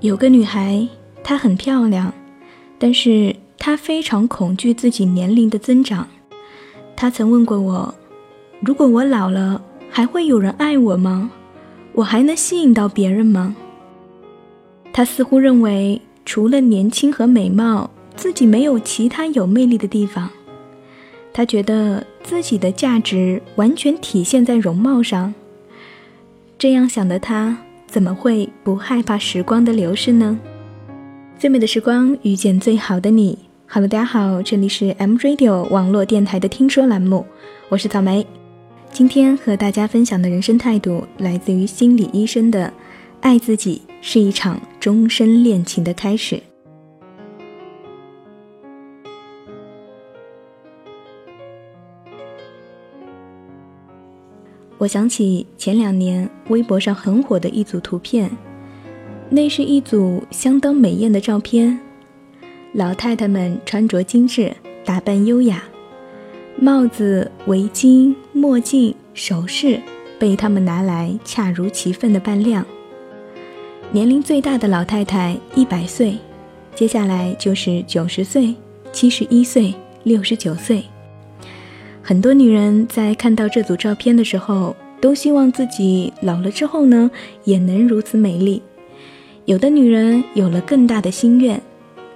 有个女孩，她很漂亮，但是她非常恐惧自己年龄的增长。她曾问过我：“如果我老了，还会有人爱我吗？我还能吸引到别人吗？”她似乎认为，除了年轻和美貌，自己没有其他有魅力的地方。她觉得自己的价值完全体现在容貌上。这样想的她。怎么会不害怕时光的流逝呢？最美的时光遇见最好的你。好了大家好，这里是 M Radio 网络电台的听说栏目，我是草莓。今天和大家分享的人生态度来自于心理医生的：爱自己是一场终身恋情的开始。我想起前两年微博上很火的一组图片，那是一组相当美艳的照片。老太太们穿着精致，打扮优雅，帽子、围巾、墨镜、首饰被他们拿来恰如其分的扮靓。年龄最大的老太太一百岁，接下来就是九十岁、七十一岁、六十九岁。很多女人在看到这组照片的时候，都希望自己老了之后呢，也能如此美丽。有的女人有了更大的心愿，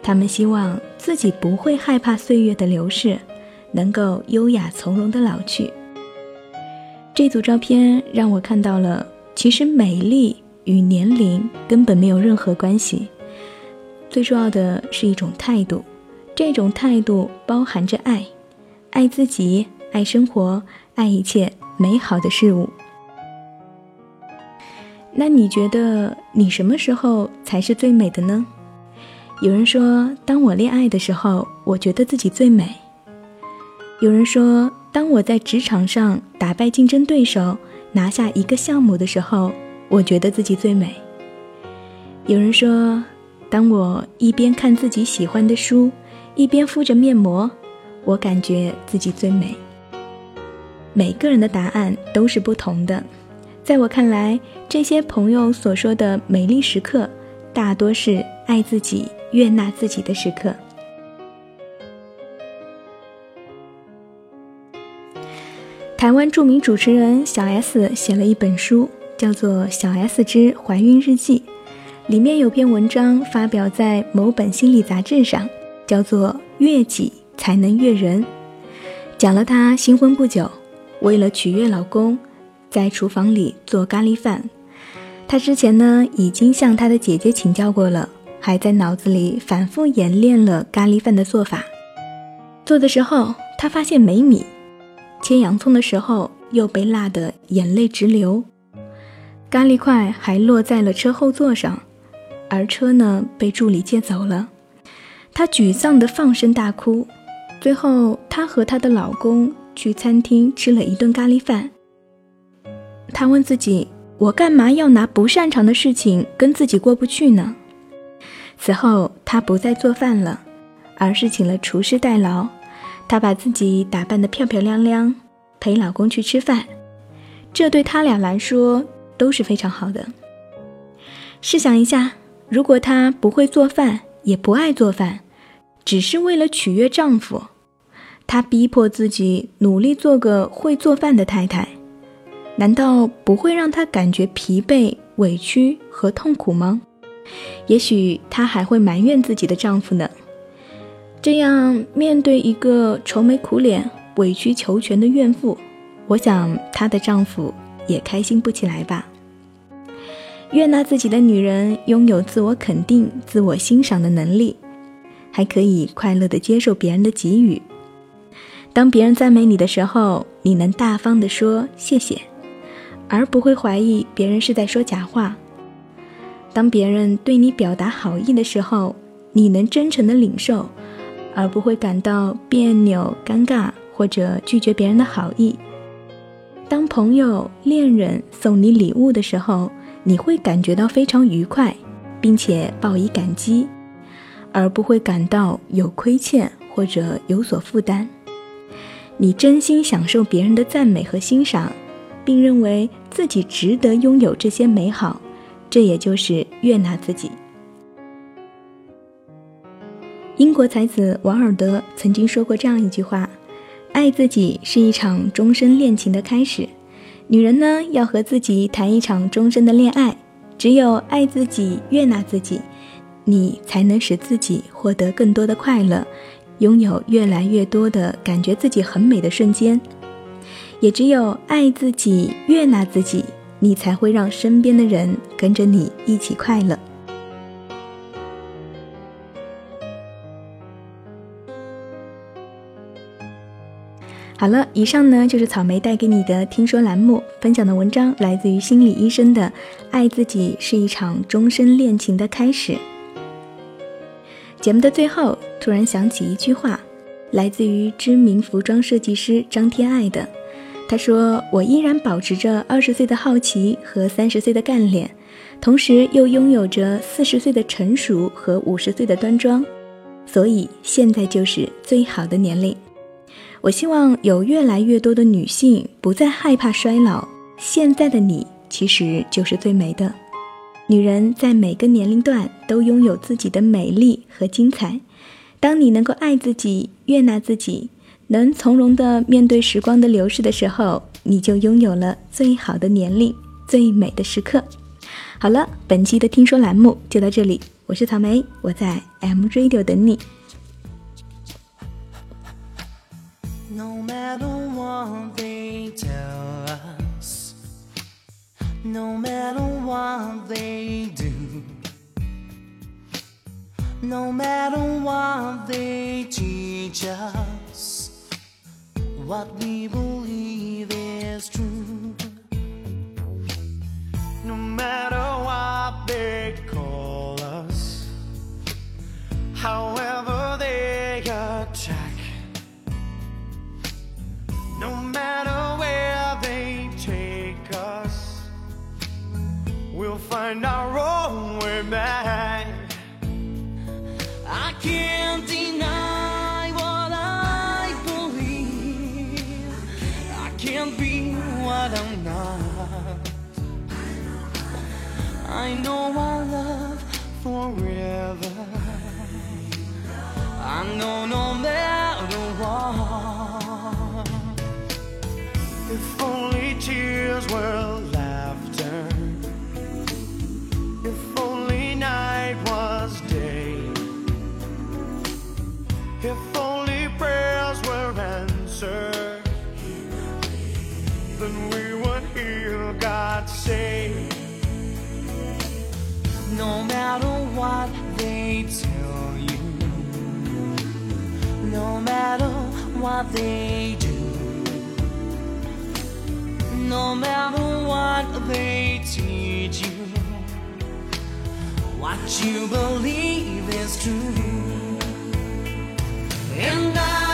她们希望自己不会害怕岁月的流逝，能够优雅从容的老去。这组照片让我看到了，其实美丽与年龄根本没有任何关系，最重要的是一种态度，这种态度包含着爱，爱自己。爱生活，爱一切美好的事物。那你觉得你什么时候才是最美的呢？有人说，当我恋爱的时候，我觉得自己最美。有人说，当我在职场上打败竞争对手，拿下一个项目的时候，我觉得自己最美。有人说，当我一边看自己喜欢的书，一边敷着面膜，我感觉自己最美。每个人的答案都是不同的，在我看来，这些朋友所说的美丽时刻，大多是爱自己、悦纳自己的时刻。台湾著名主持人小 S 写了一本书，叫做《小 S 之怀孕日记》，里面有篇文章发表在某本心理杂志上，叫做《悦己才能悦人》，讲了她新婚不久。为了取悦老公，在厨房里做咖喱饭。她之前呢已经向她的姐姐请教过了，还在脑子里反复演练了咖喱饭的做法。做的时候，她发现没米；切洋葱的时候，又被辣得眼泪直流。咖喱块还落在了车后座上，而车呢被助理借走了。她沮丧地放声大哭。最后，她和她的老公。去餐厅吃了一顿咖喱饭。他问自己：“我干嘛要拿不擅长的事情跟自己过不去呢？”此后，他不再做饭了，而是请了厨师代劳。他把自己打扮得漂漂亮亮，陪老公去吃饭。这对他俩来说都是非常好的。试想一下，如果她不会做饭，也不爱做饭，只是为了取悦丈夫。她逼迫自己努力做个会做饭的太太，难道不会让她感觉疲惫、委屈和痛苦吗？也许她还会埋怨自己的丈夫呢。这样面对一个愁眉苦脸、委曲求全的怨妇，我想她的丈夫也开心不起来吧。悦纳自己的女人拥有自我肯定、自我欣赏的能力，还可以快乐地接受别人的给予。当别人赞美你的时候，你能大方地说谢谢，而不会怀疑别人是在说假话；当别人对你表达好意的时候，你能真诚地领受，而不会感到别扭、尴尬或者拒绝别人的好意；当朋友、恋人送你礼物的时候，你会感觉到非常愉快，并且报以感激，而不会感到有亏欠或者有所负担。你真心享受别人的赞美和欣赏，并认为自己值得拥有这些美好，这也就是悦纳自己。英国才子王尔德曾经说过这样一句话：“爱自己是一场终身恋情的开始。”女人呢，要和自己谈一场终身的恋爱。只有爱自己、悦纳自己，你才能使自己获得更多的快乐，拥有越来越多的感觉自己很美的瞬间。也只有爱自己、悦纳自己，你才会让身边的人跟着你一起快乐。好了，以上呢就是草莓带给你的听说栏目分享的文章，来自于心理医生的《爱自己是一场终身恋情的开始》。节目的最后，突然想起一句话，来自于知名服装设计师张天爱的。他说：“我依然保持着二十岁的好奇和三十岁的干练，同时又拥有着四十岁的成熟和五十岁的端庄，所以现在就是最好的年龄。我希望有越来越多的女性不再害怕衰老。现在的你其实就是最美的。女人在每个年龄段都拥有自己的美丽和精彩。当你能够爱自己、悦纳自己。”能从容的面对时光的流逝的时候，你就拥有了最好的年龄，最美的时刻。好了，本期的听说栏目就到这里，我是草莓，我在 M Radio 等你。No matter what they teach us, what we believe. I know our love forever. I know no matter what they do, no matter what they teach you, what you believe is true. And I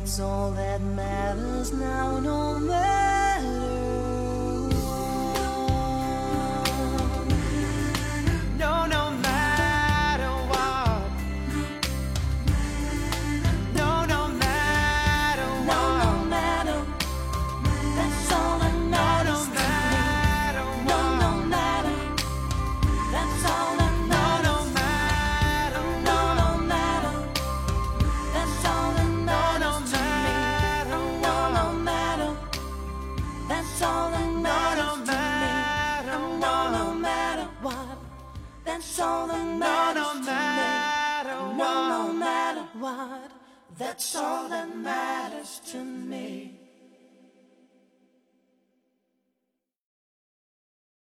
That's all that matters now, no matter That's all that matters to me.